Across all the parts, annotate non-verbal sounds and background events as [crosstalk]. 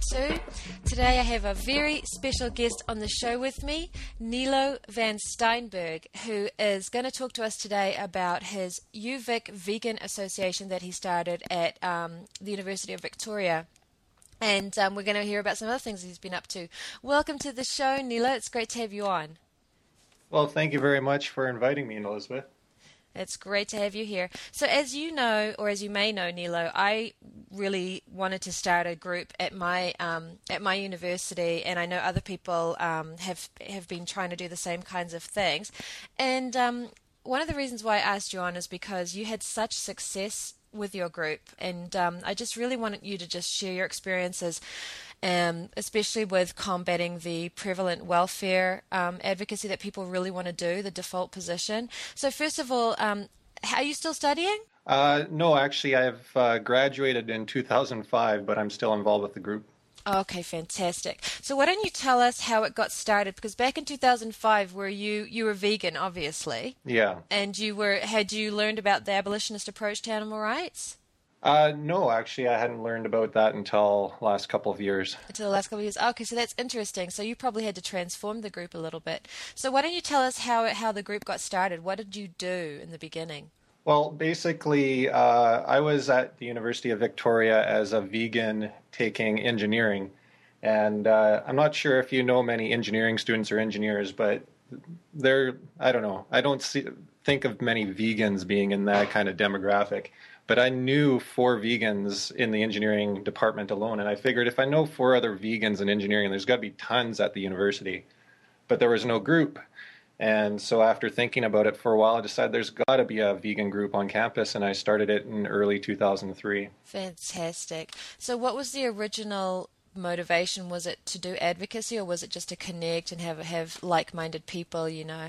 42. Today I have a very special guest on the show with me, Nilo van Steinberg, who is going to talk to us today about his UVic Vegan Association that he started at um, the University of Victoria. And um, we're going to hear about some other things he's been up to. Welcome to the show, Nilo. It's great to have you on. Well, thank you very much for inviting me, Elizabeth. It's great to have you here. So, as you know, or as you may know, Nilo, I really wanted to start a group at my um, at my university, and I know other people um, have have been trying to do the same kinds of things. And um, one of the reasons why I asked you on is because you had such success with your group, and um, I just really wanted you to just share your experiences um, especially with combating the prevalent welfare um, advocacy that people really want to do, the default position. So, first of all, um, are you still studying? Uh, no, actually, I've uh, graduated in 2005, but I'm still involved with the group. Okay, fantastic. So why don't you tell us how it got started? Because back in 2005, were you you were vegan, obviously? Yeah. And you were had you learned about the abolitionist approach to animal rights? Uh, no, actually, I hadn't learned about that until last couple of years. Until the last couple of years. Okay, so that's interesting. So you probably had to transform the group a little bit. So why don't you tell us how how the group got started? What did you do in the beginning? Well, basically, uh, I was at the University of Victoria as a vegan taking engineering. And uh, I'm not sure if you know many engineering students or engineers, but they're, I don't know, I don't see, think of many vegans being in that kind of demographic. But I knew four vegans in the engineering department alone, and I figured if I know four other vegans in engineering, there's got to be tons at the university. But there was no group. And so after thinking about it for a while, I decided there's got to be a vegan group on campus, and I started it in early 2003. Fantastic. So, what was the original motivation? Was it to do advocacy, or was it just to connect and have have like-minded people? You know.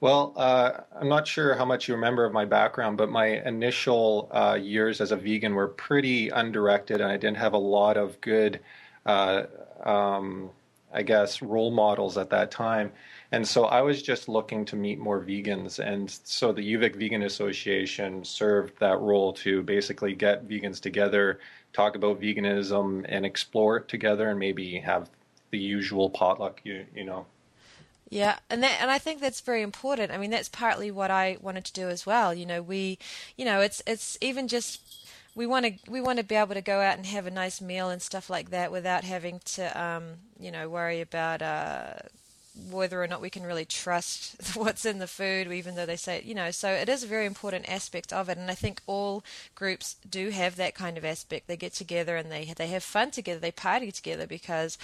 Well, uh, I'm not sure how much you remember of my background, but my initial uh, years as a vegan were pretty undirected, and I didn't have a lot of good, uh, um, I guess, role models at that time. And so I was just looking to meet more vegans. And so the UVic Vegan Association served that role to basically get vegans together, talk about veganism, and explore it together, and maybe have the usual potluck, you, you know. Yeah, and that and I think that's very important. I mean, that's partly what I wanted to do as well. You know, we, you know, it's it's even just we want to we want to be able to go out and have a nice meal and stuff like that without having to, um, you know, worry about uh, whether or not we can really trust [laughs] what's in the food, even though they say, you know, so it is a very important aspect of it. And I think all groups do have that kind of aspect. They get together and they they have fun together, they party together because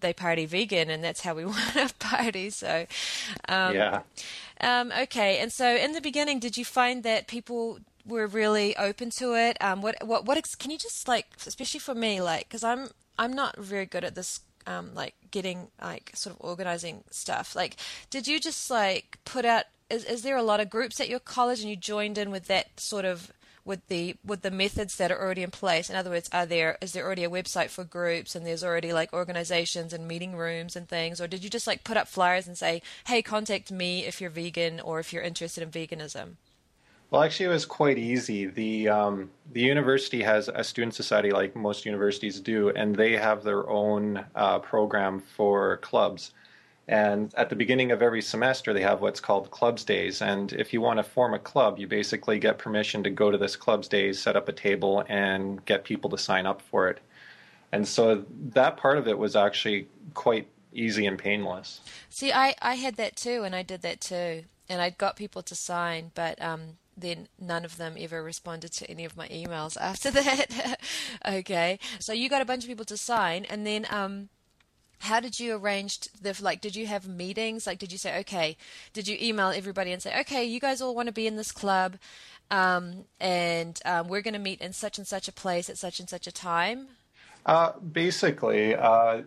they party vegan, and that's how we [laughs] want to party. So, um, yeah. Um, okay, and so in the beginning, did you find that people were really open to it? Um, what what what can you just like, especially for me, like, because I'm I'm not very good at this. Um, like getting like sort of organizing stuff. Like, did you just like put out? Is, is there a lot of groups at your college, and you joined in with that sort of with the with the methods that are already in place? In other words, are there is there already a website for groups and there's already like organizations and meeting rooms and things, or did you just like put up flyers and say, "Hey, contact me if you're vegan or if you're interested in veganism"? Well, actually, it was quite easy. the um, The university has a student society, like most universities do, and they have their own uh, program for clubs. And at the beginning of every semester, they have what's called clubs days. And if you want to form a club, you basically get permission to go to this clubs days, set up a table, and get people to sign up for it. And so that part of it was actually quite easy and painless. See, I, I had that too, and I did that too. And I got people to sign, but um, then none of them ever responded to any of my emails [laughs] after that. [laughs] okay. So you got a bunch of people to sign, and then. Um, how did you arrange the like did you have meetings like did you say okay did you email everybody and say okay you guys all want to be in this club um, and um, we're going to meet in such and such a place at such and such a time uh, basically uh,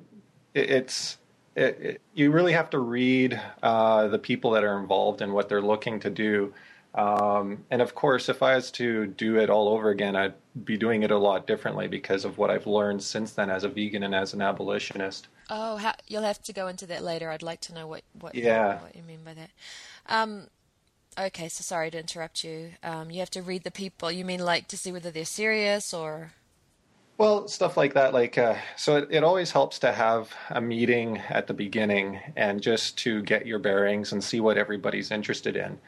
it, it's it, it, you really have to read uh, the people that are involved and what they're looking to do um, and of course, if I was to do it all over again, I'd be doing it a lot differently because of what I've learned since then as a vegan and as an abolitionist. Oh, how, you'll have to go into that later. I'd like to know what what, yeah. what you mean by that. Um, okay, so sorry to interrupt you. Um, you have to read the people. You mean like to see whether they're serious or? Well, stuff like that. Like, uh, so it, it always helps to have a meeting at the beginning and just to get your bearings and see what everybody's interested in.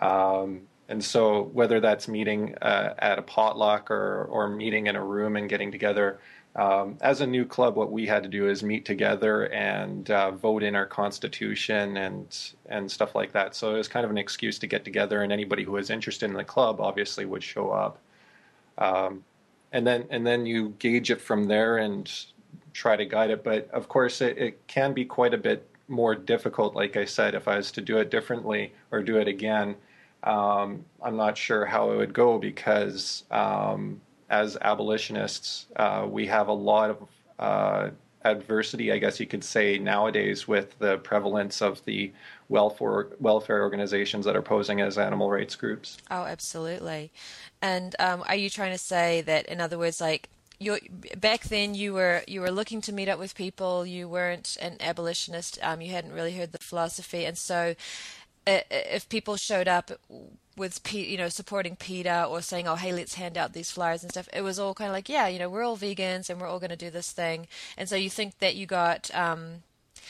Um, and so, whether that's meeting uh, at a potluck or, or meeting in a room and getting together, um, as a new club, what we had to do is meet together and uh, vote in our constitution and and stuff like that. So it was kind of an excuse to get together, and anybody who was interested in the club obviously would show up. Um, and then and then you gauge it from there and try to guide it. But of course, it, it can be quite a bit more difficult. Like I said, if I was to do it differently or do it again, um, I'm not sure how it would go because um, as abolitionists, uh, we have a lot of uh, adversity, I guess you could say, nowadays with the prevalence of the welfare welfare organizations that are posing as animal rights groups. Oh, absolutely. And um, are you trying to say that, in other words, like you back then you were you were looking to meet up with people, you weren't an abolitionist, um, you hadn't really heard the philosophy, and so if people showed up with you know supporting PETA or saying oh hey let's hand out these flyers and stuff it was all kind of like yeah you know we're all vegans and we're all going to do this thing and so you think that you got um,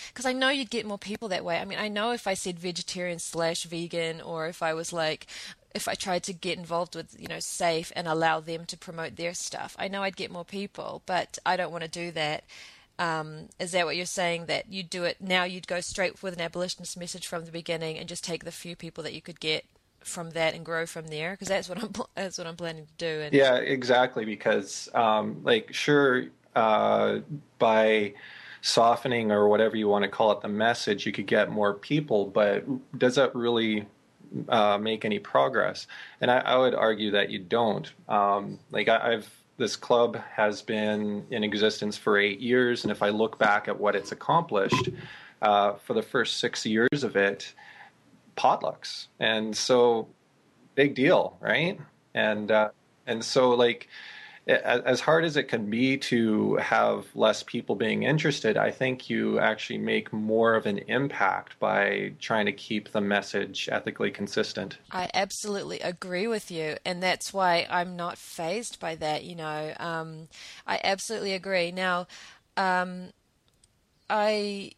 because I know you'd get more people that way. I mean, I know if I said vegetarian slash vegan, or if I was like, if I tried to get involved with, you know, SAFE and allow them to promote their stuff, I know I'd get more people, but I don't want to do that. Um, is that what you're saying? That you'd do it now? You'd go straight with an abolitionist message from the beginning and just take the few people that you could get from that and grow from there because that's what I'm that's what I'm planning to do. And yeah, exactly. Because um, like sure, uh, by softening or whatever you want to call it the message, you could get more people, but does that really uh, make any progress? And I, I, would argue that you don't. Um, like I, I've this club has been in existence for eight years, and if I look back at what it's accomplished uh, for the first six years of it, potlucks, and so big deal, right? And uh, and so like as hard as it can be to have less people being interested, I think you actually make more of an impact by trying to keep the message ethically consistent. I absolutely agree with you, and that's why I'm not fazed by that. You know, um, I absolutely agree. Now, um, I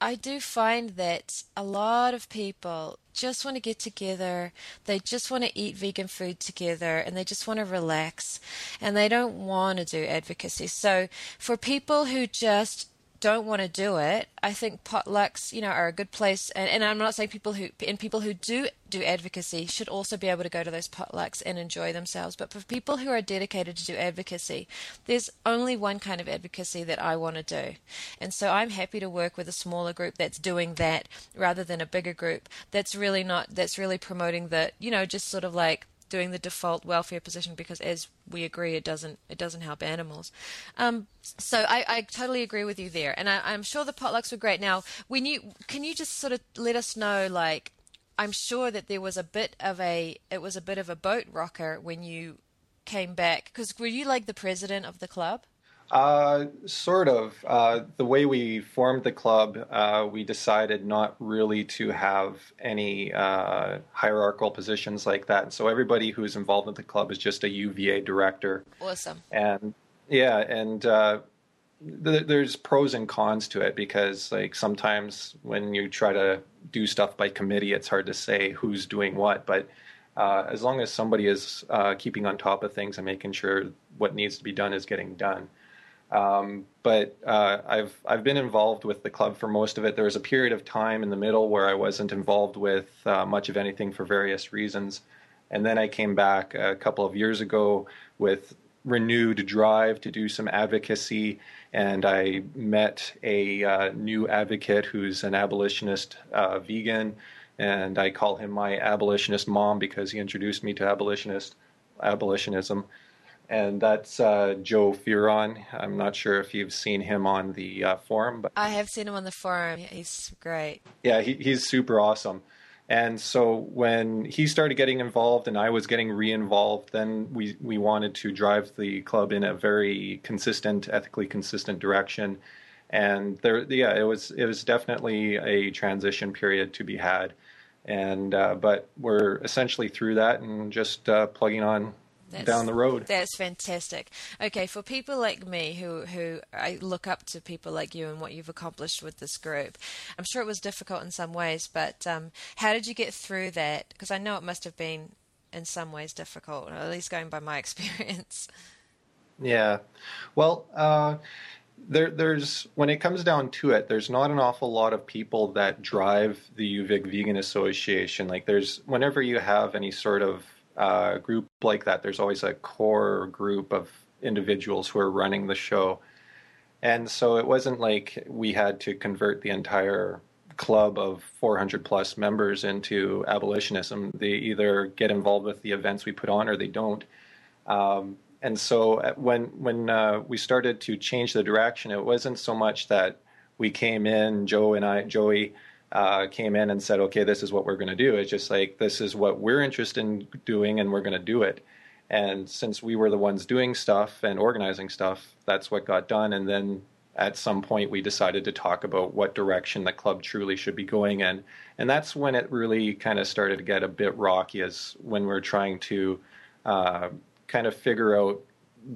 I do find that a lot of people just want to get together. They just want to eat vegan food together and they just want to relax and they don't want to do advocacy. So for people who just don't want to do it, I think potlucks, you know, are a good place. And, and, I'm not saying people who and people who do do advocacy should also be able to go to those potlucks and enjoy themselves. But for people who are dedicated to do advocacy, there's only one kind of advocacy that I want to do, and so I'm happy to work with a smaller group that's doing that rather than a bigger group that's really not that's really promoting the, you know, just sort of like doing the default welfare position because, as we agree, it doesn't it doesn't help animals. Um, so I, I, totally agree with you there, and I, am sure the potlucks were great. Now, when you can you just sort of let us know, like, I'm sure that there was a bit of a it was a bit of a boat rocker when you came back because were you like the president of the club? Uh, sort of. Uh, the way we formed the club, uh, we decided not really to have any uh, hierarchical positions like that. So everybody who's involved with the club is just a UVA director. Awesome. And yeah, and uh, th- there's pros and cons to it because, like, sometimes when you try to do stuff by committee, it's hard to say who's doing what. But uh, as long as somebody is keeping on top of things and making sure what needs to be done is getting done. Um, but uh, I've I've been involved with the club for most of it. There was a period of time in the middle where I wasn't involved with uh, much of anything for various reasons, and then I came back a couple of years ago with renewed drive to do some advocacy. And I met a uh, new advocate who's an abolitionist uh, vegan, and I call him my abolitionist mom because he introduced me to abolitionist abolitionism and that's uh, Joe Furon. I'm not sure if you've seen him on the uh, forum, but I have seen him on the forum. He's great. Yeah, he, he's super awesome. And so when he started getting involved and I was getting re-involved, then we we wanted to drive the club in a very consistent, ethically consistent direction. And there, yeah, it was it was definitely a transition period to be had. And uh, but we're essentially through that and just uh, plugging on that's, down the road. That's fantastic. Okay, for people like me who who I look up to people like you and what you've accomplished with this group, I'm sure it was difficult in some ways. But um, how did you get through that? Because I know it must have been in some ways difficult, at least going by my [laughs] experience. Yeah, well. Uh, there, there's when it comes down to it, there's not an awful lot of people that drive the UVic Vegan Association. Like, there's whenever you have any sort of uh, group like that, there's always a core group of individuals who are running the show. And so it wasn't like we had to convert the entire club of 400 plus members into abolitionism. They either get involved with the events we put on or they don't. Um, and so when when uh, we started to change the direction, it wasn't so much that we came in, Joe and I, Joey, uh, came in and said, okay, this is what we're going to do. It's just like, this is what we're interested in doing and we're going to do it. And since we were the ones doing stuff and organizing stuff, that's what got done. And then at some point, we decided to talk about what direction the club truly should be going in. And that's when it really kind of started to get a bit rocky, as when we're trying to uh, kind of figure out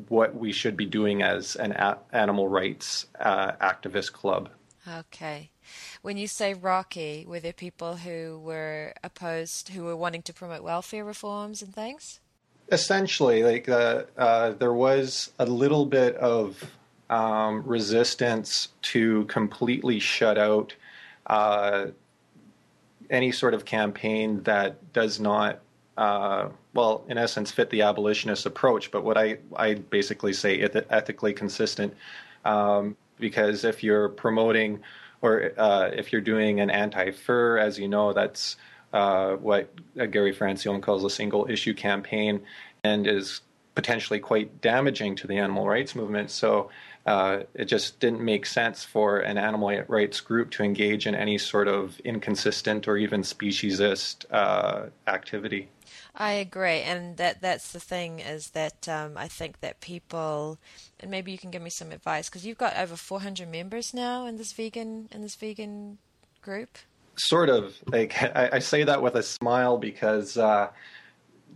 what we should be doing as an a- animal rights uh, activist club. Okay. When you say rocky, were there people who were opposed, who were wanting to promote welfare reforms and things? Essentially, like uh, uh, there was a little bit of um, resistance to completely shut out uh, any sort of campaign that does not, uh, well, in essence, fit the abolitionist approach. But what I, I basically say is ethically consistent, um, because if you're promoting or uh, if you're doing an anti-fur, as you know, that's uh, what uh, Gary Francione calls a single issue campaign, and is potentially quite damaging to the animal rights movement. So uh, it just didn't make sense for an animal rights group to engage in any sort of inconsistent or even speciesist uh, activity. I agree, and that that's the thing is that um, I think that people, and maybe you can give me some advice because you've got over 400 members now in this vegan in this vegan group. Sort of like I, I say that with a smile because uh,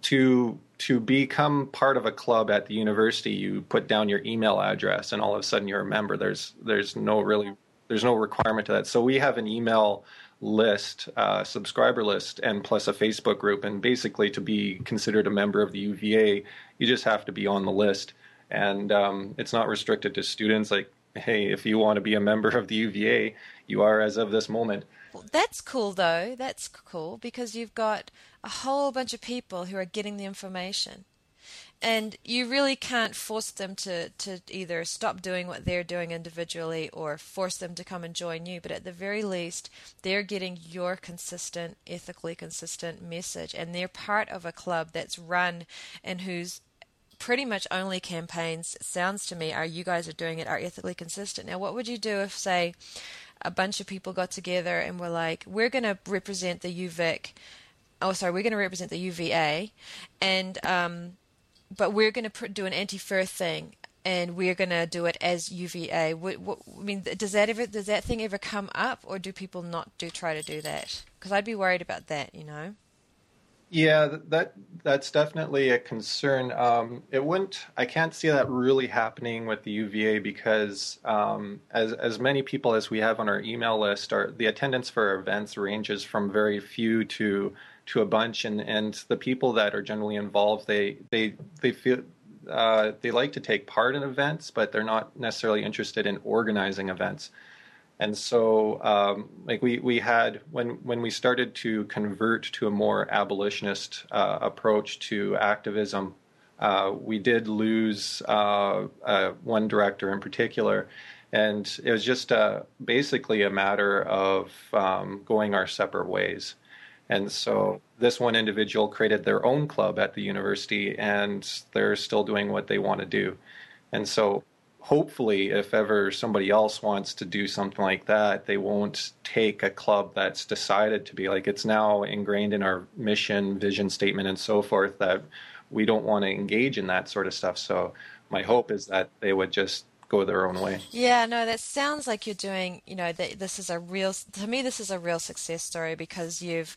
to to become part of a club at the university, you put down your email address, and all of a sudden you're a member. There's there's no really there's no requirement to that. So we have an email list, uh, subscriber list, and plus a Facebook group. And basically, to be considered a member of the UVA, you just have to be on the list. And um, it's not restricted to students. Like, hey, if you want to be a member of the UVA, you are as of this moment. Well, that's cool, though. That's cool because you've got a whole bunch of people who are getting the information and you really can't force them to, to either stop doing what they're doing individually or force them to come and join you. But at the very least, they're getting your consistent, ethically consistent message, and they're part of a club that's run and whose pretty much only campaigns sounds to me are you guys are doing it are ethically consistent. Now, what would you do if, say, a bunch of people got together and were like, we're going to represent the UVic. Oh, sorry, we're going to represent the UVA, and um, but we're going to do an anti-fur thing and we're going to do it as UVA. What, what, I mean, does that ever does that thing ever come up, or do people not do try to do that? Because I'd be worried about that, you know. Yeah, that that's definitely a concern. Um, it wouldn't. I can't see that really happening with the UVA because um, as as many people as we have on our email list, are the attendance for events ranges from very few to to a bunch, and and the people that are generally involved, they they they feel. Uh, they like to take part in events, but they're not necessarily interested in organizing events. And so, um, like we we had when when we started to convert to a more abolitionist uh, approach to activism, uh, we did lose uh, uh one director in particular, and it was just uh, basically a matter of um, going our separate ways. And so this one individual created their own club at the university and they're still doing what they want to do. And so hopefully if ever somebody else wants to do something like that, they won't take a club that's decided to be like it's now ingrained in our mission, vision statement and so forth that we don't want to engage in that sort of stuff. So my hope is that they would just go their own way. Yeah, no, that sounds like you're doing. You know, that this is a real. To me, this is a real success story because you've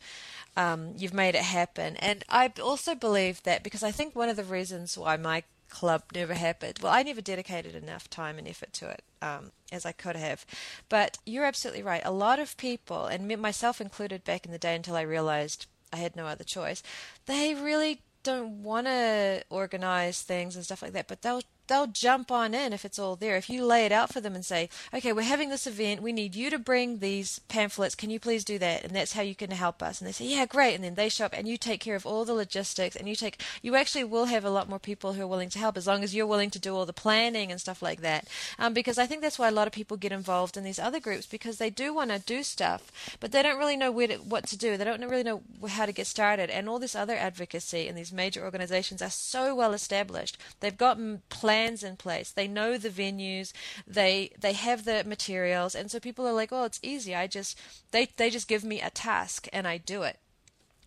um, you've made it happen. And I also believe that because I think one of the reasons why my club never happened, well, I never dedicated enough time and effort to it um, as I could have. But you're absolutely right. A lot of people, and myself included back in the day until I realized I had no other choice, they really don't want to organize things and stuff like that, but they'll they'll jump on in if it's all there. If you lay it out for them and say, okay, we're having this event, we need you to bring these pamphlets, can you please do that? And that's how you can help us. And they say, yeah, great. And then they show up and you take care of all the logistics and you take, you actually will have a lot more people who are willing to help as long as you're willing to do all the planning and stuff like that. Um, because I think that's why a lot of people get involved in these other groups because they do want to do stuff, but they don't really know where to, what to do. They don't really know how to get started. And all this other advocacy and these major organizations are so well established. They've got plans plans in place. They know the venues. They they have the materials, and so people are like, "Oh, it's easy. I just they they just give me a task and I do it."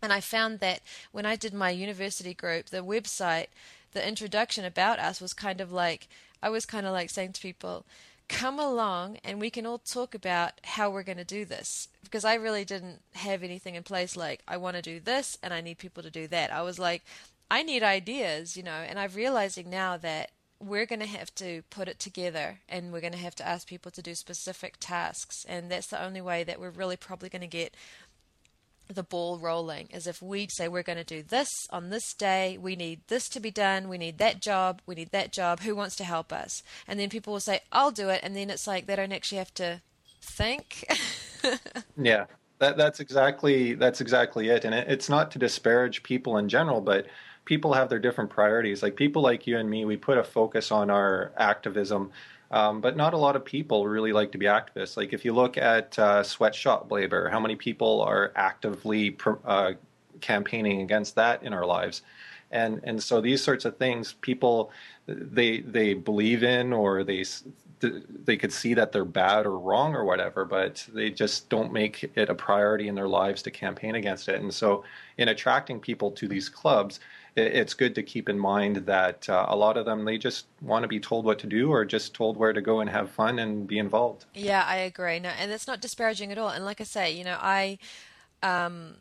And I found that when I did my university group, the website, the introduction about us was kind of like I was kind of like saying to people, come along and we can all talk about how we're going to do this because I really didn't have anything in place like I want to do this and I need people to do that. I was like I need ideas, you know, and I'm realizing now that we're going to have to put it together and we're going to have to ask people to do specific tasks. And that's the only way that we're really probably going to get the ball rolling is if we say we're going to do this on this day, we need this to be done, we need that job, we need that job, who wants to help us? And then people will say, I'll do it. And then it's like they don't actually have to think. [laughs] yeah. That, that's exactly that's exactly it, and it, it's not to disparage people in general, but people have their different priorities. Like people like you and me, we put a focus on our activism, um, but not a lot of people really like to be activists. Like if you look at uh, Sweatshop Labor, how many people are actively uh, campaigning against that in our lives? And and so these sorts of things, people they they believe in or they they could see that they're bad or wrong or whatever, but they just don't make it a priority in their lives to campaign against it. And so, in attracting people to these clubs, it's good to keep in mind that uh, a lot of them they just want to be told what to do or just told where to go and have fun and be involved. Yeah, I agree. No, and it's not disparaging at all. And like I say, you know, I um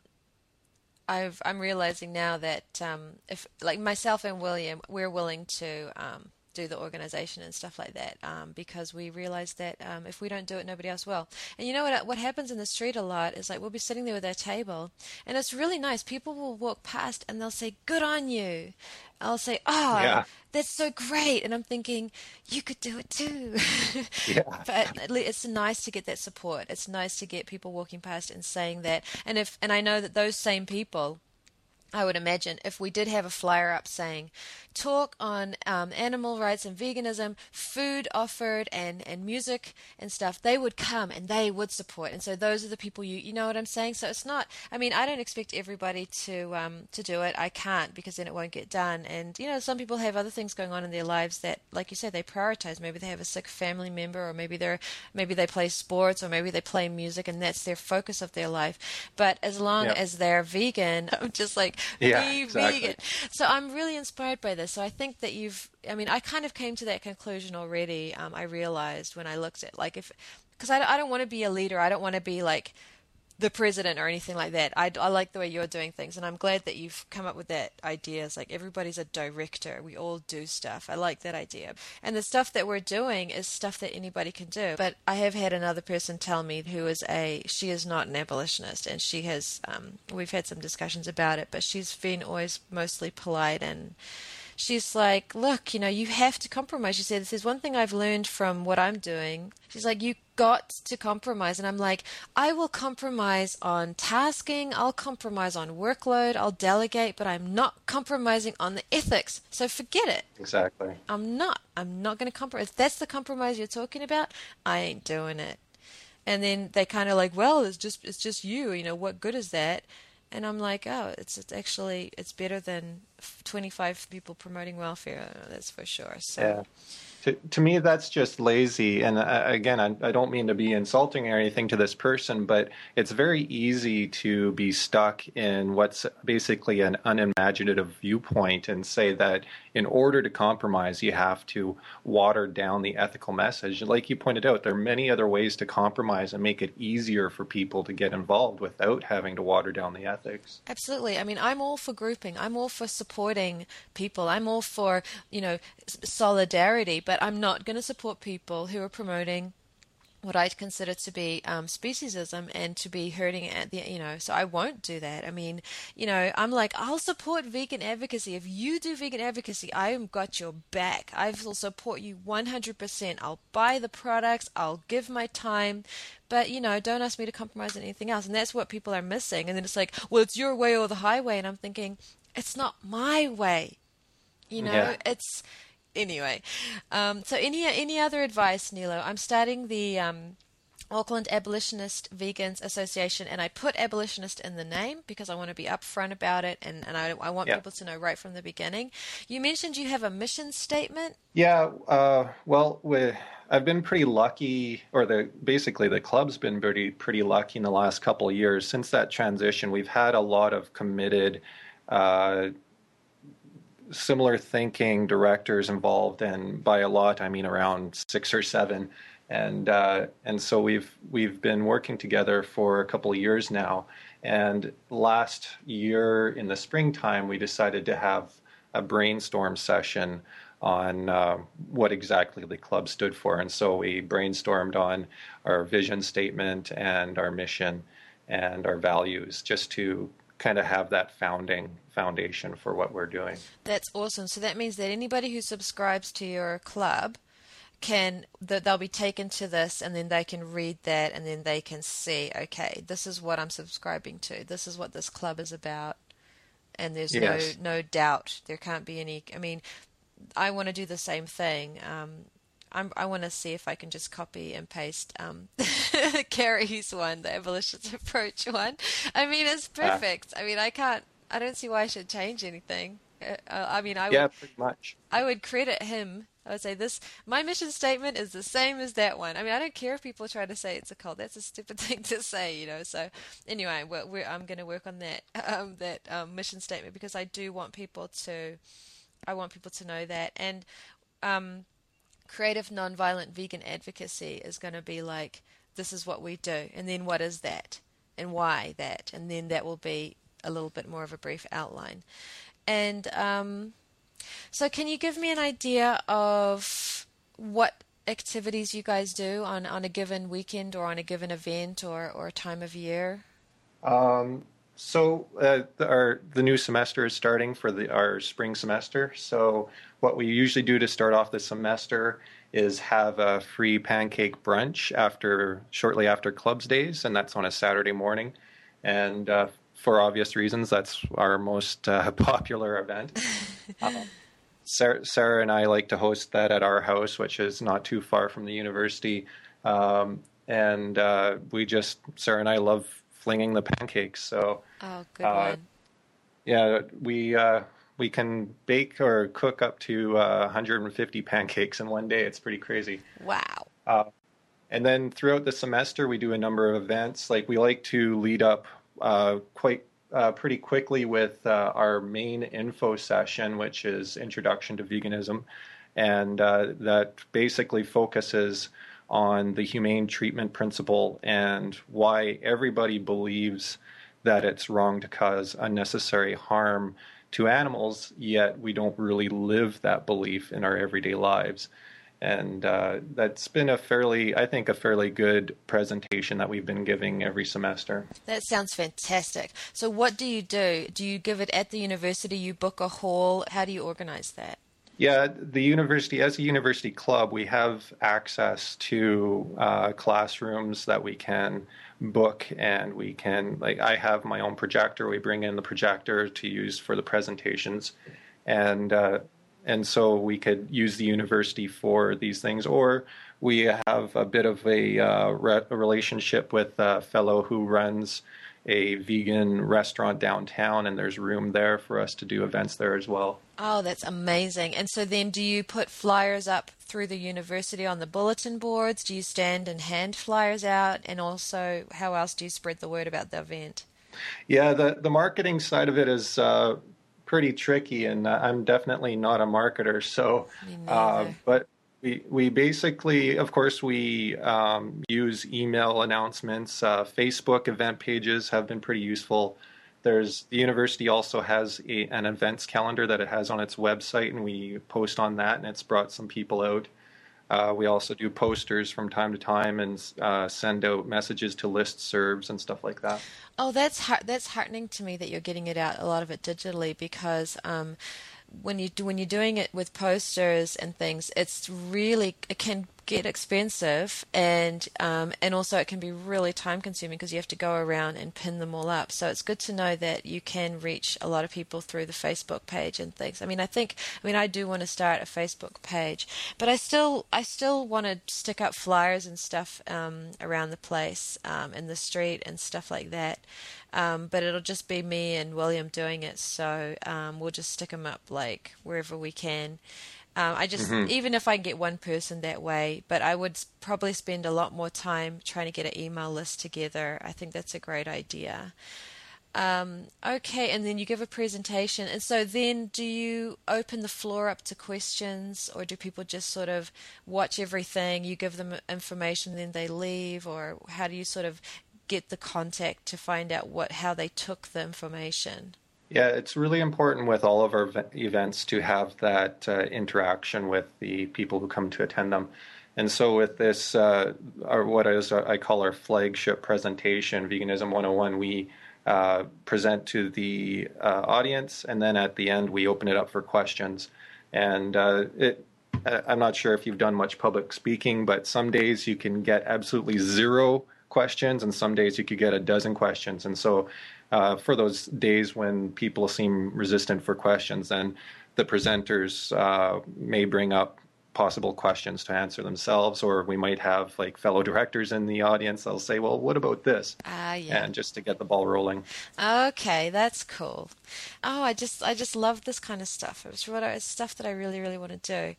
i am realizing now that um, if like myself and William, we're willing to um, do the organization and stuff like that um, because we realize that um, if we don't do it, nobody else will. And you know what? What happens in the street a lot is like we'll be sitting there with our table, and it's really nice. People will walk past and they'll say, "Good on you." I'll say, "Oh, yeah. that's so great," and I'm thinking, "You could do it too." [laughs] yeah. But it's nice to get that support. It's nice to get people walking past and saying that. And if and I know that those same people I would imagine if we did have a flyer up saying talk on um, animal rights and veganism, food offered, and, and music and stuff, they would come and they would support. And so those are the people you you know what I'm saying. So it's not. I mean, I don't expect everybody to um, to do it. I can't because then it won't get done. And you know, some people have other things going on in their lives that, like you said, they prioritize. Maybe they have a sick family member, or maybe they're maybe they play sports, or maybe they play music, and that's their focus of their life. But as long yep. as they're vegan, [laughs] I'm just like yeah, be exactly. vegan. So I'm really inspired by this. So I think that you've, I mean, I kind of came to that conclusion already. Um, I realized when I looked at, like, if, because I, I don't want to be a leader. I don't want to be like, the president or anything like that. I, I like the way you're doing things, and I'm glad that you've come up with that idea. It's like everybody's a director. We all do stuff. I like that idea. And the stuff that we're doing is stuff that anybody can do. But I have had another person tell me who is a she is not an abolitionist, and she has. Um, we've had some discussions about it, but she's been always mostly polite and she's like, look, you know, you have to compromise. She said, this is one thing I've learned from what I'm doing. She's like, you got to compromise. And I'm like, I will compromise on tasking, I'll compromise on workload, I'll delegate, but I'm not compromising on the ethics. So forget it. Exactly. I'm not. I'm not going to compromise. If that's the compromise you're talking about, I ain't doing it. And then they kind of like, well, it's just it's just you. You know, what good is that? And I'm like, oh, it's, it's actually it's better than 25 people promoting welfare. That's for sure. So. Yeah. To, me that's just lazy. And uh, again I, I, don't mean to be insulting or anything to this person but it's very easy to be stuck in what's basically an unimaginative viewpoint and say that in order to compromise you have to water down the ethical message. Like you pointed out there are many other ways to compromise and make it easier for people to get involved without having to water down the ethics. Absolutely. I mean i'm all for grouping. I'm all for supporting people. I'm all for you know solidarity. But I'm not going to support people who are promoting what I consider to be um, speciesism and to be hurting at the, you know, so I won't do that. I mean, you know, I'm like, I'll support vegan advocacy. If you do vegan advocacy, I have got your back. I will support you 100%. I'll buy the products, I'll give my time, but, you know, don't ask me to compromise on anything else. And that's what people are missing. And then it's like, well, it's your way or the highway. And I'm thinking, it's not my way. You know, yeah. it's anyway, um, so any any other advice, Nilo? I'm starting the um, Auckland Abolitionist Vegans Association, and I put abolitionist in the name because I want to be upfront about it, and, and I, I want people to know right from the beginning. You mentioned you have a mission statement. Yeah, uh, well, I've been pretty lucky, or the basically the club's been pretty pretty lucky in the last couple of years. Since that transition, we've had a lot of committed. Uh, similar thinking directors involved, and by a lot I mean around six or seven. And uh, and so we've we've been working together for a couple of years now. And last year in the springtime, we decided to have a brainstorm session on uh, what exactly the club stood for. And so we brainstormed on our vision statement and our mission and our values just to kind of have that founding foundation for what we're doing. That's awesome. So that means that anybody who subscribes to your club can that they'll be taken to this and then they can read that and then they can see okay this is what I'm subscribing to this is what this club is about and there's yes. no no doubt there can't be any I mean I want to do the same thing um, I'm, i want to see if I can just copy and paste um, [laughs] Gary's one, the abolitionist [laughs] approach one. I mean, it's perfect. I mean, I can't. I don't see why I should change anything. Uh, uh I mean, I yeah, would, pretty much. I would credit him. I would say this. My mission statement is the same as that one. I mean, I don't care if people try to say it's a cult. That's a stupid [laughs] thing to say, you know. So anyway, we're, we're, I'm going to work on that um, that um, mission statement because I do want people to. I want people to know that and. Um, creative nonviolent vegan advocacy is going to be like this is what we do and then what is that and why that and then that will be a little bit more of a brief outline and um, so can you give me an idea of what activities you guys do on, on a given weekend or on a given event or, or time of year um, so uh, the, our the new semester is starting for the our spring semester. So what we usually do to start off the semester is have a free pancake brunch after shortly after clubs days, and that's on a Saturday morning. And uh, for obvious reasons, that's our most uh, [laughs] popular event. [laughs] Um, Sarah, Sarah, and I like to host that at our house, which is not too far from the university. Um, and uh, we just Sarah and I love flinging the pancakes. So, oh, good uh, one. Yeah, we uh, we can bake or cook up to uh, 150 pancakes in one day. It's pretty crazy. Wow. Uh, and then throughout the semester, we do a number of events. Like we like to lead up uh, quite uh, pretty quickly with our main info session, which is Introduction to Veganism, and that basically focuses on the humane treatment principle and why everybody believes that it's wrong to cause unnecessary harm to animals, yet we don't really live that belief in our everyday lives. And uh, that's been a fairly, I think, a fairly good presentation that we've been giving every semester. That sounds fantastic. So, what do you do? Do you give it at the university? You book a hall? How do you organize that? Yeah, the university, as a university club, we have access to uh, classrooms that we can book and we can, like, I have my own projector. We bring in the projector to use for the presentations. And, uh, and so we could use the university for these things. Or we have a bit of a, uh, re- a relationship with a fellow who runs a vegan restaurant downtown, and there's room there for us to do events there as well. Oh, that's amazing. And so then do you put flyers up through the university on the bulletin boards? Do you stand and hand flyers out? And also, how else do you spread the word about the event? Yeah, the, the marketing side of it is uh, pretty tricky, and I'm definitely not a marketer. So, uh, but we, basically, of course, we um, use email announcements. Uh, Facebook event pages have been pretty useful. There's the university also has a, an events calendar that it has on its website, and we post on that, and it's brought some people out. Uh, we also do posters from time to time and uh, send out messages to list serves and stuff like that. Oh, that's heart- that's heartening to me that you're getting it out a lot of it digitally because um, when you when you're doing it with posters and things, it's really it can get expensive and um, and also it can be really time consuming because you have to go around and pin them all up. So it's good to know that you can reach a lot of people through the Facebook page and things. I mean, I think I mean I do want to start a Facebook page, but I still I still want to stick up flyers and stuff um, around the place um, in the street and stuff like that. Um, but it'll just be me and William doing it, so um, we'll just stick them up like wherever we can. Um, I just, mm-hmm. even if I get one person that way, but I would probably spend a lot more time trying to get an email list together. I think that's a great idea. Um, okay, and then you give a presentation. And so then do you open the floor up to questions, or do people just sort of watch everything? You give them information, then they leave, or how do you sort of get the contact to find out what how they took the information? Yeah, it's really important with all of our events to have that uh, interaction with the people who come to attend them. And so, with this, uh, our, what is uh, I call our flagship presentation, Veganism 101, we uh, present to the uh, audience, and then at the end, we open it up for questions. And uh, it, I'm not sure if you've done much public speaking, but some days you can get absolutely zero questions, and some days you could get a dozen questions. And so, uh, for those days when people seem resistant for questions, then the presenters uh, may bring up possible questions to answer themselves, or we might have like fellow directors in the audience. They'll say, "Well, what about this?" Ah, uh, yeah. And just to get the ball rolling. Okay, that's cool. Oh, I just I just love this kind of stuff. It's what it's stuff that I really really want to do,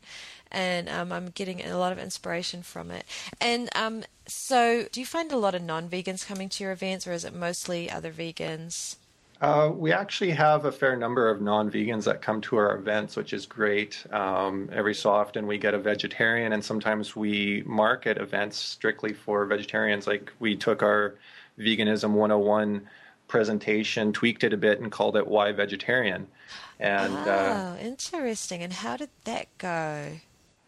and um, I'm getting a lot of inspiration from it. And um, so, do you find a lot of non-vegans coming to your events, or is it mostly other vegans? Uh, we actually have a fair number of non-vegans that come to our events, which is great. Um, every so often we get a vegetarian, and sometimes we market events strictly for vegetarians. Like we took our veganism 101 presentation, tweaked it a bit, and called it "Why Vegetarian." And oh, uh, interesting. And how did that go?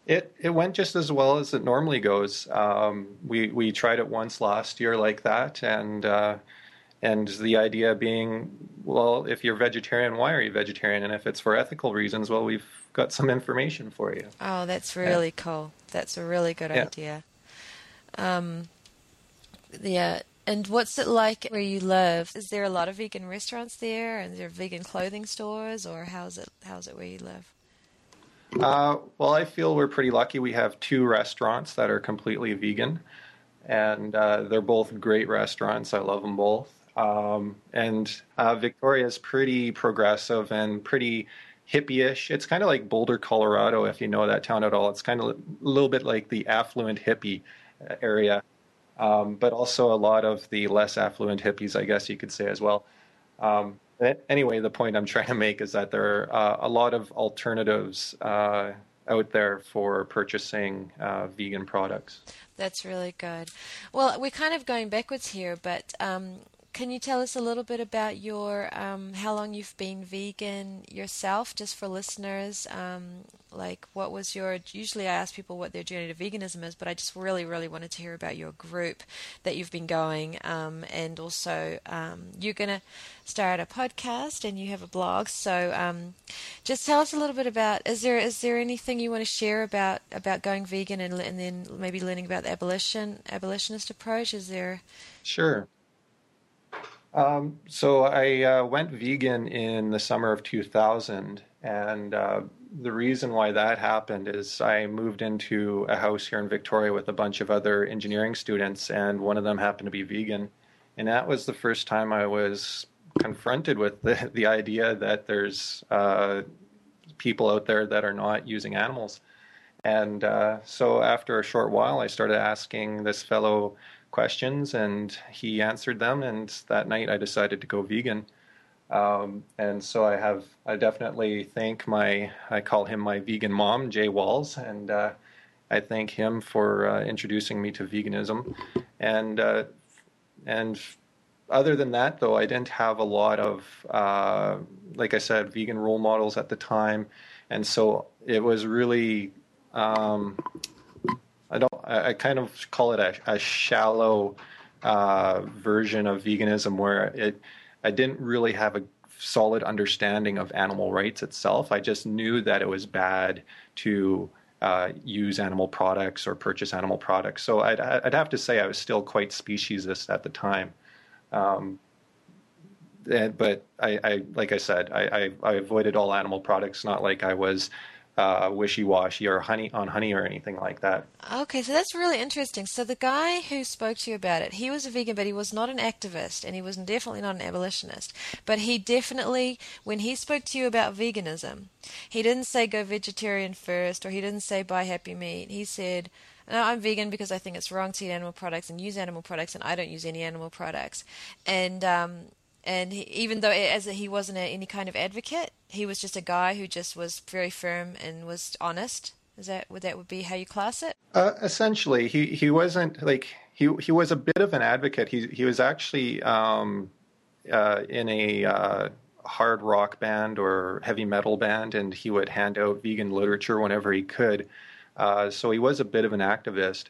It it went just as well as it normally goes. Um, we we tried it once last year like that, and uh, and the idea being, well, if you're vegetarian, why are you vegetarian? And if it's for ethical reasons, well, we've got some information for you. Oh, that's really yeah. cool. That's a really good yeah. idea. Um, yeah. And what's it like where you live? Is there a lot of vegan restaurants there, and there vegan clothing stores, or how's it? How's it where you live? Uh, well, I feel we're pretty lucky. We have two restaurants that are completely vegan, and uh, they're both great restaurants. I love them both. Um, and uh, Victoria is pretty progressive and pretty hippie-ish. It's kind of like Boulder, Colorado, if you know that town at all. It's kind of a little bit like the affluent hippie uh, area, um, but also a lot of the less affluent hippies, I guess you could say as well. Um, anyway, the point I'm [laughs] trying to make is that there are uh, a lot of alternatives uh, out there for purchasing uh, vegan products. That's really good. Well, we're kind of going backwards here, but um, can you tell us a little bit about your um, how long you've been vegan yourself, just for listeners? Um, like, what was your? Usually, I ask people what their journey to veganism is, but I just really, really wanted to hear about your group that you've been going, um, and also um, you're gonna start a podcast and you have a blog. So, um, just tell us a little bit about. Is there is there anything you want to share about about going vegan and, and then maybe learning about the abolition abolitionist approach? Is there? Sure. Um, so I uh, went vegan in the summer of 2000, and uh, the reason why that happened is I moved into a house here in Victoria with a bunch of other engineering students, and one of them happened to be vegan. and that was the first time I was confronted with the [laughs] the idea that there's uh, people out there that are not using animals. And uh, so after a short while, I started asking this fellow questions, and he answered them. And that night, I decided to go vegan. Um, and so I have, I definitely thank my, I call him my vegan mom, Jay Walls, and uh, I thank him for uh, introducing me to veganism. And uh, and other than that, though, I didn't have a lot of, uh, like I said, vegan role models at the time, and so it was really, um, I don't, I, I, kind of call it a, a shallow uh, version of veganism where it I didn't really have a solid understanding of animal rights itself. I just knew that it was bad to uh, use animal products or purchase animal products. So I'd, I'd, have to say I was still quite speciesist at the time. Um, and, but I, I, like I said, I, I, I, avoided all animal products. Not like I was uh, wishy-washy or honey on honey or anything like that. Okay, so that's really interesting. So the guy who spoke to you about it, he was a vegan, but he was not an activist, and he was definitely not an abolitionist. But he definitely, when he spoke to you about veganism, he didn't say go vegetarian first, or he didn't say buy happy meat. He said. No, I'm vegan because I think it's wrong to eat animal products and use animal products, and I don't use any animal products. And um, and he, even though as a, he wasn't a, any kind of advocate, he was just a guy who just was very firm and was honest. Is that would that would be how you class it? Uh, essentially, he he wasn't like he he was a bit of an advocate. He he was actually um, uh, in a uh, hard rock band or heavy metal band, and he would hand out vegan literature whenever he could. Uh, so he was a bit of an activist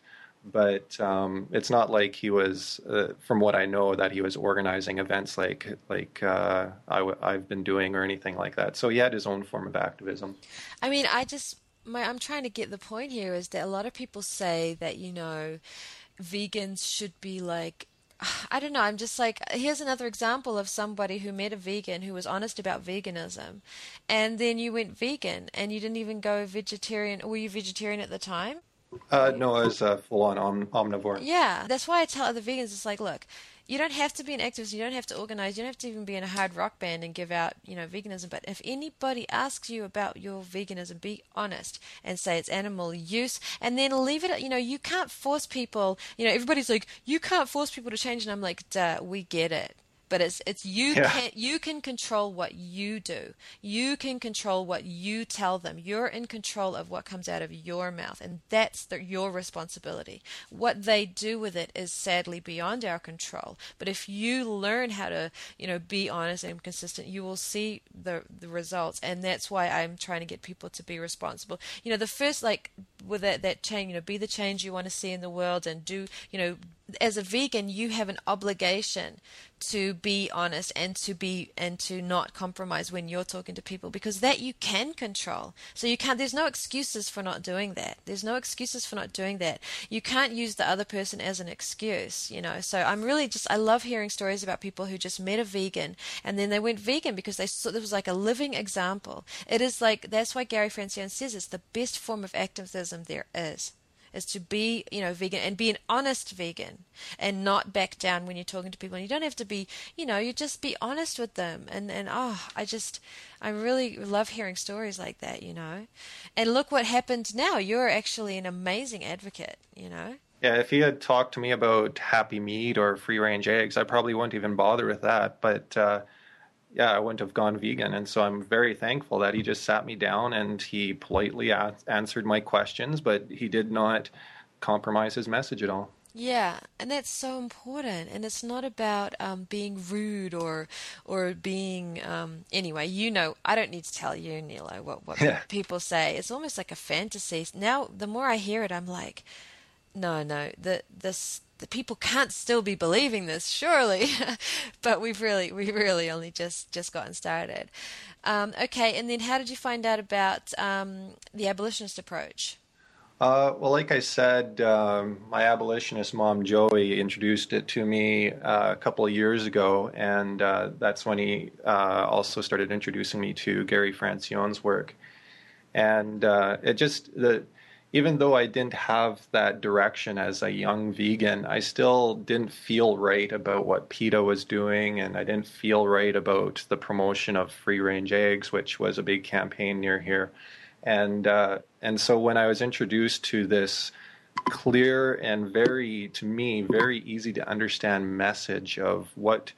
but um, it's not like he was, uh, from what I know, that he was organizing events like like uh, i w- I've been doing or anything like that. So he had his own form of activism. I mean, I just my, I'm trying to get the point here is that a lot of people say that you know vegans should be like [sighs] I don't know. I'm just like, here's another example of somebody who met a vegan who was honest about veganism, and then you went vegan and you didn't even go vegetarian. Were you vegetarian at the time? Uh, no, I was uh, full on om- omnivore. Yeah, that's why I tell other vegans, it's like, look, you don't have to be an activist, you don't have to organize, you don't have to even be in a hard rock band and give out, you know, veganism. But if anybody asks you about your veganism, be honest and say it's animal use, and then leave it. You know, you can't force people. You know, everybody's like, you can't force people to change, and I'm like, duh, we get it but it's it's you yeah. can you can control what you do. You can control what you tell them. You're in control of what comes out of your mouth, and that's the, your responsibility. What they do with it is sadly beyond our control. But if you learn how to, you know, be honest and consistent, you will see the the results, and that's why I'm trying to get people to be responsible. You know, the first like with that that change, you know, be the change you want to see in the world, and do you know as a vegan, you have an obligation to be honest and to be and to not compromise when you're talking to people because that you can control. So you can't. There's no excuses for not doing that. There's no excuses for not doing that. You can't use the other person as an excuse. You know. So I'm really just. I love hearing stories about people who just met a vegan and then they went vegan because they saw there was like a living example. It is like that's why Gary Francione says it's the best form of activism there is is to be, you know, vegan and be an honest vegan and not back down when you're talking to people. And you don't have to be, you know, you just be honest with them. And, and oh, I just, I really love hearing stories like that, you know. And look what happened now. You're actually an amazing advocate, you know. Yeah, if he had talked to me about happy meat or free range eggs, I probably wouldn't even bother with that. But, uh, yeah, I wouldn't have gone vegan. And so I'm very thankful that he just sat me down and he politely a- answered my questions, but he did not compromise his message at all. Yeah, and that's so important. And it's not about um, being rude or or being um, anyway. You know, I don't need to tell you, Nilo, what what yeah. people say. It's almost like a fantasy. Now, the more I hear it, I'm like, no, no, the this the people can't still be believing this, surely. [laughs] but we've really, we really only just just gotten started. Um, okay, and then how did you find out about um, the abolitionist approach? Uh, well, like I said, um, my abolitionist mom Joey introduced it to me uh, a couple of years ago, and uh, that's when he uh, also started introducing me to Gary Francione's work. And uh, it just the even though I didn't have that direction as a young vegan, I still didn't feel right about what PETA was doing, and I didn't feel right about the promotion of free range eggs, which was a big campaign near here. And uh, and so when I was introduced to this clear and very, to me, very easy to understand message of what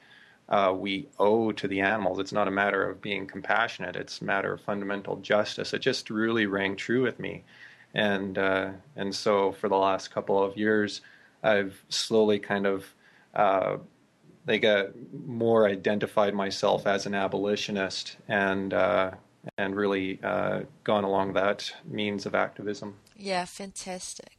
uh, we owe to the animals. It's not a matter of being compassionate; it's a matter of fundamental justice. It just really rang true with me and uh, and so for the last couple of years, I've slowly kind of uh, got more identified myself as an abolitionist and uh, and really uh, gone along that means of activism. Yeah, fantastic.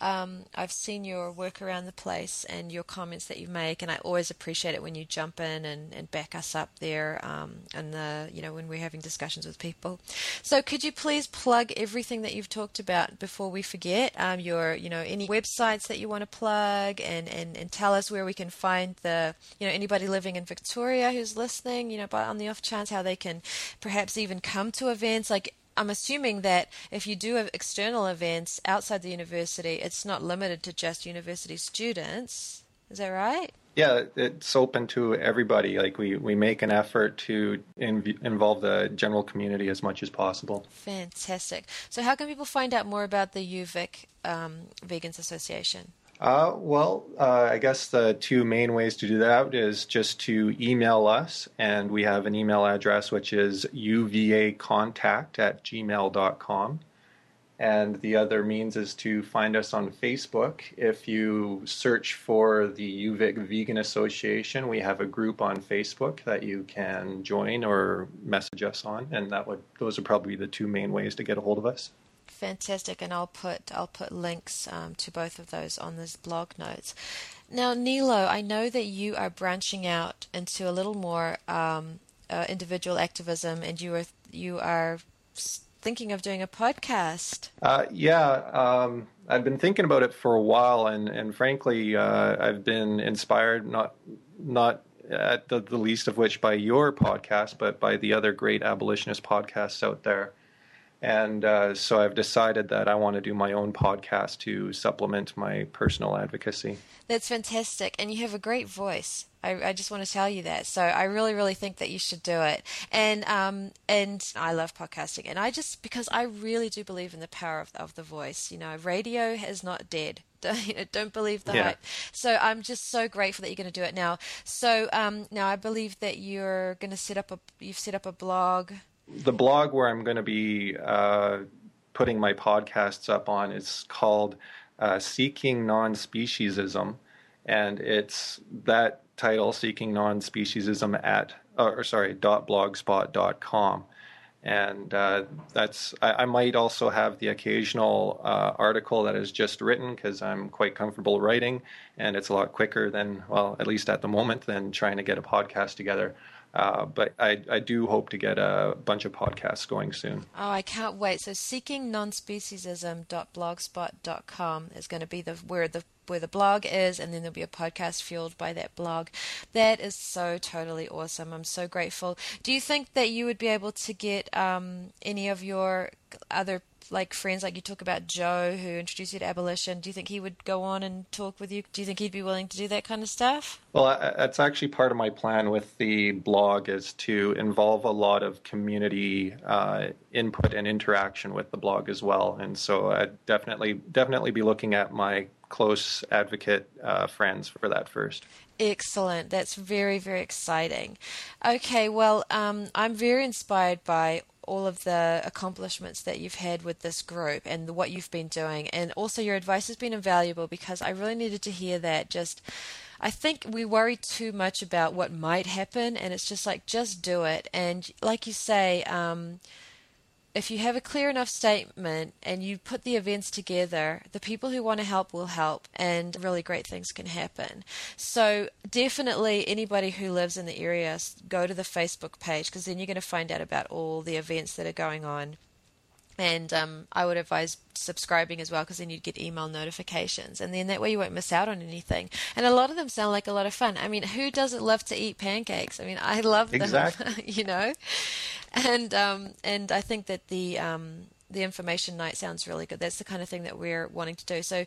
Um, I've seen your work around the place and your comments that you make, and I always appreciate it when you jump in and, and back us up there, um, and the you know when we're having discussions with people. So, could you please plug everything that you've talked about before we forget? Um, your you know any websites that you want to plug, and, and and tell us where we can find the you know anybody living in Victoria who's listening, you know, but on the off chance how they can perhaps even come to events like I'm assuming that if you do have external events outside the university, it's not limited to just university students. Is that right? Yeah, it's open to everybody. Like we, we make an effort to inv- involve the general community as much as possible. Fantastic. So, how can people find out more about the UVic um, Vegans Association? Uh, well, uh, I guess the two main ways to do that is just to email us, and we have an email address which is uvacontact at gmail.com. And the other means is to find us on Facebook. If you search for the UVic Vegan Association, we have a group on Facebook that you can join or message us on, and that would those would probably be the two main ways to get a hold of us fantastic, and I'll put I'll put links um, to both of those on this blog notes. Now, Nilo, I know that you are branching out into a little more um, uh, individual activism, and you are you are thinking of doing a podcast. Uh, yeah, um, I've been thinking about it for a while, and and frankly, uh, I've been inspired not not at the, the least of which by your podcast, but by the other great abolitionist podcasts out there. And uh, so I've decided that I want to do my own podcast to supplement my personal advocacy. That's fantastic. And you have a great voice. I, I, just want to tell you that. So I really, really think that you should do it. And um, and I love podcasting. And I just because I really do believe in the power of, of the voice. You know, radio is not dead. [laughs] Don't, don't believe the yeah. hype. So I'm just so grateful that you're going to do it now. So um, now I believe that you're going to set up a you've set up a blog the blog where I'm going to be uh, putting my podcasts up on is called uh, Seeking Non Speciesism. And it's that title, Seeking Non Speciesism, at, or sorry, .blogspot.com. And uh, that's, I, I, might also have the occasional uh, article that is just written because I'm quite comfortable writing and it's a lot quicker than, well, at least at the moment, than trying to get a podcast together. Uh, but I, I do hope to get a bunch of podcasts going soon. Oh, I can't wait. So seekingnonspeciesism.blogspot.com is going to be the where the where the blog is, and then there'll be a podcast fueled by that blog. That is so totally awesome. I'm so grateful. Do you think that you would be able to get um, any of your other like friends, like you talk about Joe, who introduced you to abolition. Do you think he would go on and talk with you? Do you think he'd be willing to do that kind of stuff? Well, that's actually part of my plan with the blog is to involve a lot of community uh, input and interaction with the blog as well. And so I'd definitely definitely be looking at my close advocate uh, friends for that first. Excellent. That's very, very exciting. Okay, well, um, I'm very inspired by all of the accomplishments that you've had with this group and what you've been doing. And also, your advice has been invaluable because I really needed to hear that. Just, I think we worry too much about what might happen, and it's just like, just do it. And like you say, um, if you have a clear enough statement and you put the events together, the people who want to help will help and really great things can happen. So, definitely anybody who lives in the area, go to the Facebook page because then you're going to find out about all the events that are going on and um, I would advise subscribing as well because then you'd get email notifications, and then that way you won't miss out on anything. And a lot of them sound like a lot of fun. I mean, who doesn't love to eat pancakes? I mean, I love them, exactly. [laughs] you know. And um, and I think that the um, the information night sounds really good. That's the kind of thing that we're wanting to do. So,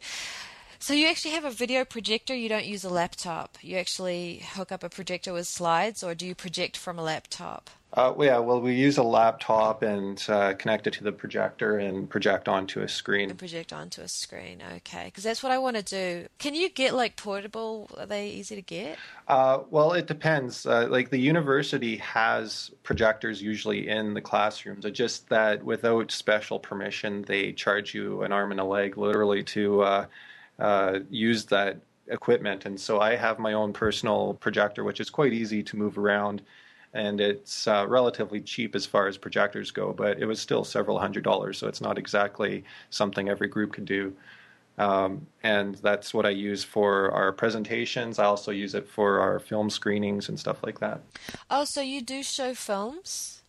so you actually have a video projector. You don't use a laptop. You actually hook up a projector with slides, or do you project from a laptop? Uh, yeah, well, we use a laptop and uh, connect it to the projector and project onto a screen. And project onto a screen, okay. Because that's what I want to do. Can you get like portable? Are they easy to get? Uh, well, it depends. Uh, like the university has projectors usually in the classrooms. It's just that without special permission, they charge you an arm and a leg, literally, to uh, uh, use that equipment. And so I have my own personal projector, which is quite easy to move around and it's uh, relatively cheap as far as projectors go, but it was still several hundred dollars, so it's not exactly something every group can do. Um, and that's what I use for our presentations. I also use it for our film screenings and stuff like that. Oh, so you do show films?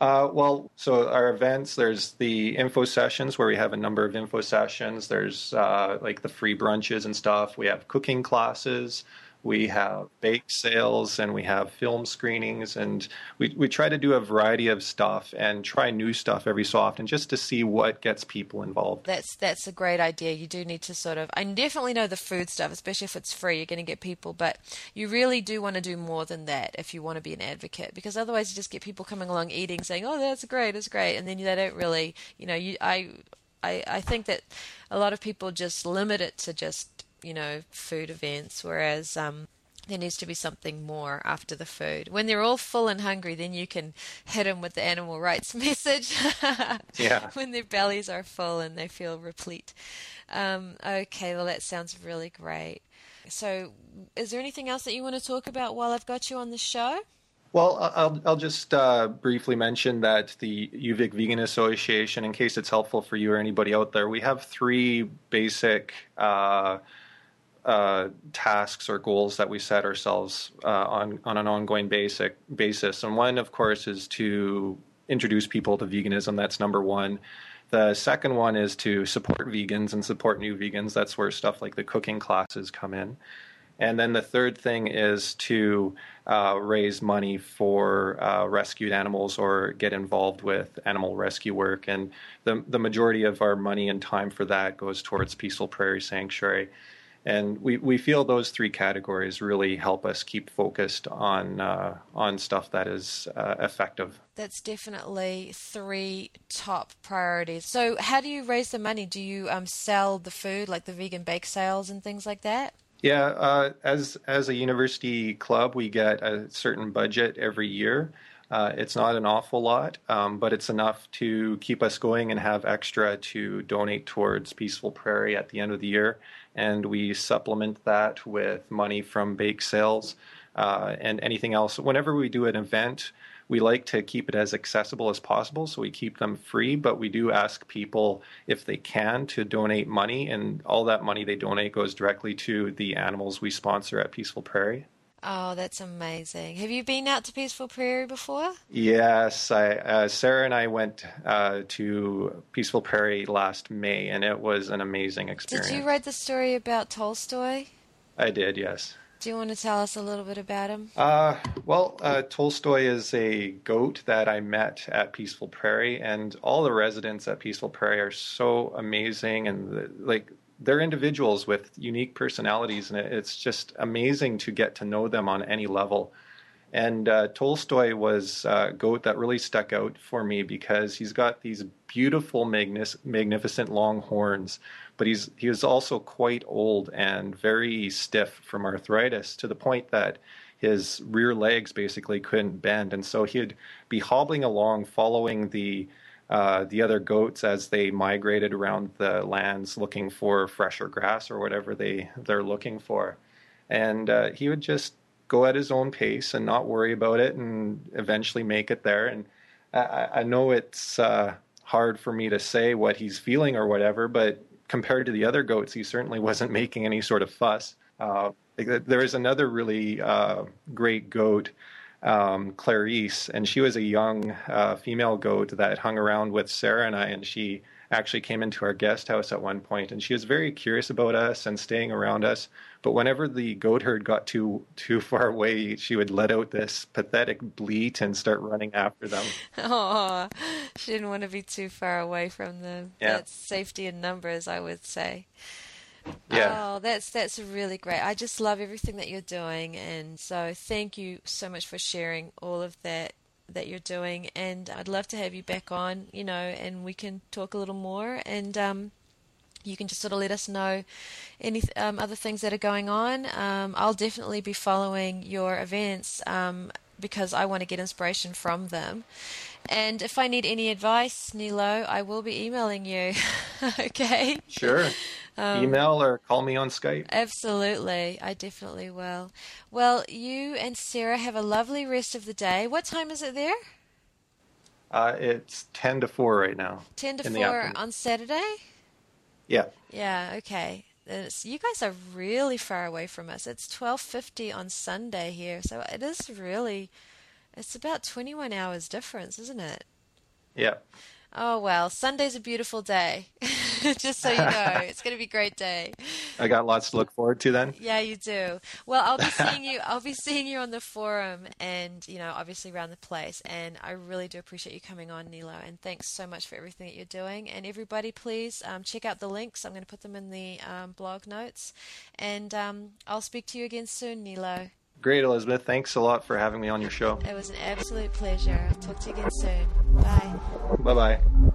Uh, well, so our events, there's the info sessions where we have a number of info sessions. There's uh, like the free brunches and stuff. We have cooking classes we have bake sales and we have film screenings and we, we try to do a variety of stuff and try new stuff every so often just to see what gets people involved. That's that's a great idea. You do need to sort of i definitely know the food stuff especially if it's free you're going to get people but you really do want to do more than that if you want to be an advocate because otherwise you just get people coming along eating saying oh that's great it's great and then they don't really you know you i I, I think that a lot of people just limit it to just you know, food events, whereas um, there needs to be something more after the food. When they're all full and hungry, then you can hit them with the animal rights [laughs] message. yeah. [laughs] When their bellies are full and they feel replete. Um, okay, well, that sounds really great. So, is there anything else that you want to talk about while I've got you on the show? Well, I'll, I'll just uh, briefly mention that the UVic Vegan Association, in case it's helpful for you or anybody out there, we have three basic uh, uh, tasks or goals that we set ourselves uh, on on an ongoing basic basis. And one, of course, is to introduce people to veganism. That's number one. The second one is to support vegans and support new vegans. That's where stuff like the cooking classes come in. And then the third thing is to uh, raise money for uh, rescued animals or get involved with animal rescue work. And the the majority of our money and time for that goes towards Peaceful Prairie Sanctuary. And we, we feel those three categories really help us keep focused on uh, on stuff that is uh, effective. That's definitely three top priorities. So, how do you raise the money? Do you um, sell the food, like the vegan bake sales and things like that? Yeah, uh, as as a university club, we get a certain budget every year. Uh, it's not an awful lot, um, but it's enough to keep us going and have extra to donate towards Peaceful Prairie at the end of the year and we supplement that with money from bake sales uh, and anything else. Whenever we do an event, we like to keep it as accessible as possible, so we keep them free, but we do ask people if they can to donate money, and all that money they donate goes directly to the animals we sponsor at Peaceful Prairie. Oh, that's amazing. Have you been out to Peaceful Prairie before? Yes, I, uh, Sarah and I went uh, to Peaceful Prairie last May, and it was an amazing experience. Did you read the story about Tolstoy? I did, yes. Do you want to tell us a little bit about him? Uh, well, uh, Tolstoy is a goat that I met at Peaceful Prairie, and all the residents at Peaceful Prairie are so amazing, and the, like they're individuals with unique personalities, and it's just amazing to get to know them on any level. And uh, Tolstoy was a goat that really stuck out for me because he's got these beautiful, magnificent long horns, but he's he was also quite old and very stiff from arthritis to the point that his rear legs basically couldn't bend, and so he'd be hobbling along, following the uh, the other goats as they migrated around the lands looking for fresher grass or whatever they they're looking for, and uh, he would just go at his own pace and not worry about it, and eventually make it there. And I, I know it's uh, hard for me to say what he's feeling or whatever, but compared to the other goats, he certainly wasn't [laughs] making any sort of fuss. Uh, there is another really uh, great goat um, Clarice, and she was a young uh, female goat that hung around with Sarah and I, and she actually came into our guest house at one point, and she was very curious about us and staying around us. But whenever the goat herd got too too [laughs] far away, she would let out this pathetic bleat and start running after them. [laughs] Oh, she didn't want to be too far away from them. Yeah. That's safety in numbers, I would say. Yeah. Oh, that's that's really great. I just love everything that you're doing, and so thank you so much for sharing all of that that you're doing. And I'd love to have you back on, you know, and we can talk a little more. And um, you can just sort of let us know any um, other things that are going on. Um, I'll definitely be following your events um, because I want to get inspiration from them. And if I need any advice, Nilo, I will be emailing you. [laughs] okay. Sure. Um, Email or call me on Skype. Absolutely, I definitely will. Well, you and Sarah have a lovely rest of the day. What time is it there? Uh, it's 10 to 4 right now. 10 to 4 on Saturday? Yeah. Yeah, okay. It's, you guys are really far away from us. It's 12:50 on Sunday here. So it is really it's about 21 hours difference, isn't it? Yeah. Oh well, Sunday's a beautiful day. [laughs] Just so you know, [laughs] it's going to be a great day. I got lots to look forward to then. Yeah, you do. Well, I'll be [laughs] seeing you. I'll be seeing you on the forum, and you know, obviously around the place. And I really do appreciate you coming on, Nilo. And thanks so much for everything that you're doing. And everybody, please um, check out the links. I'm going to put them in the um, blog notes. And um, I'll speak to you again soon, Nilo. Great, Elizabeth. Thanks a lot for having me on your show. It was an absolute pleasure. I'll talk to you again soon. Bye. Bye bye.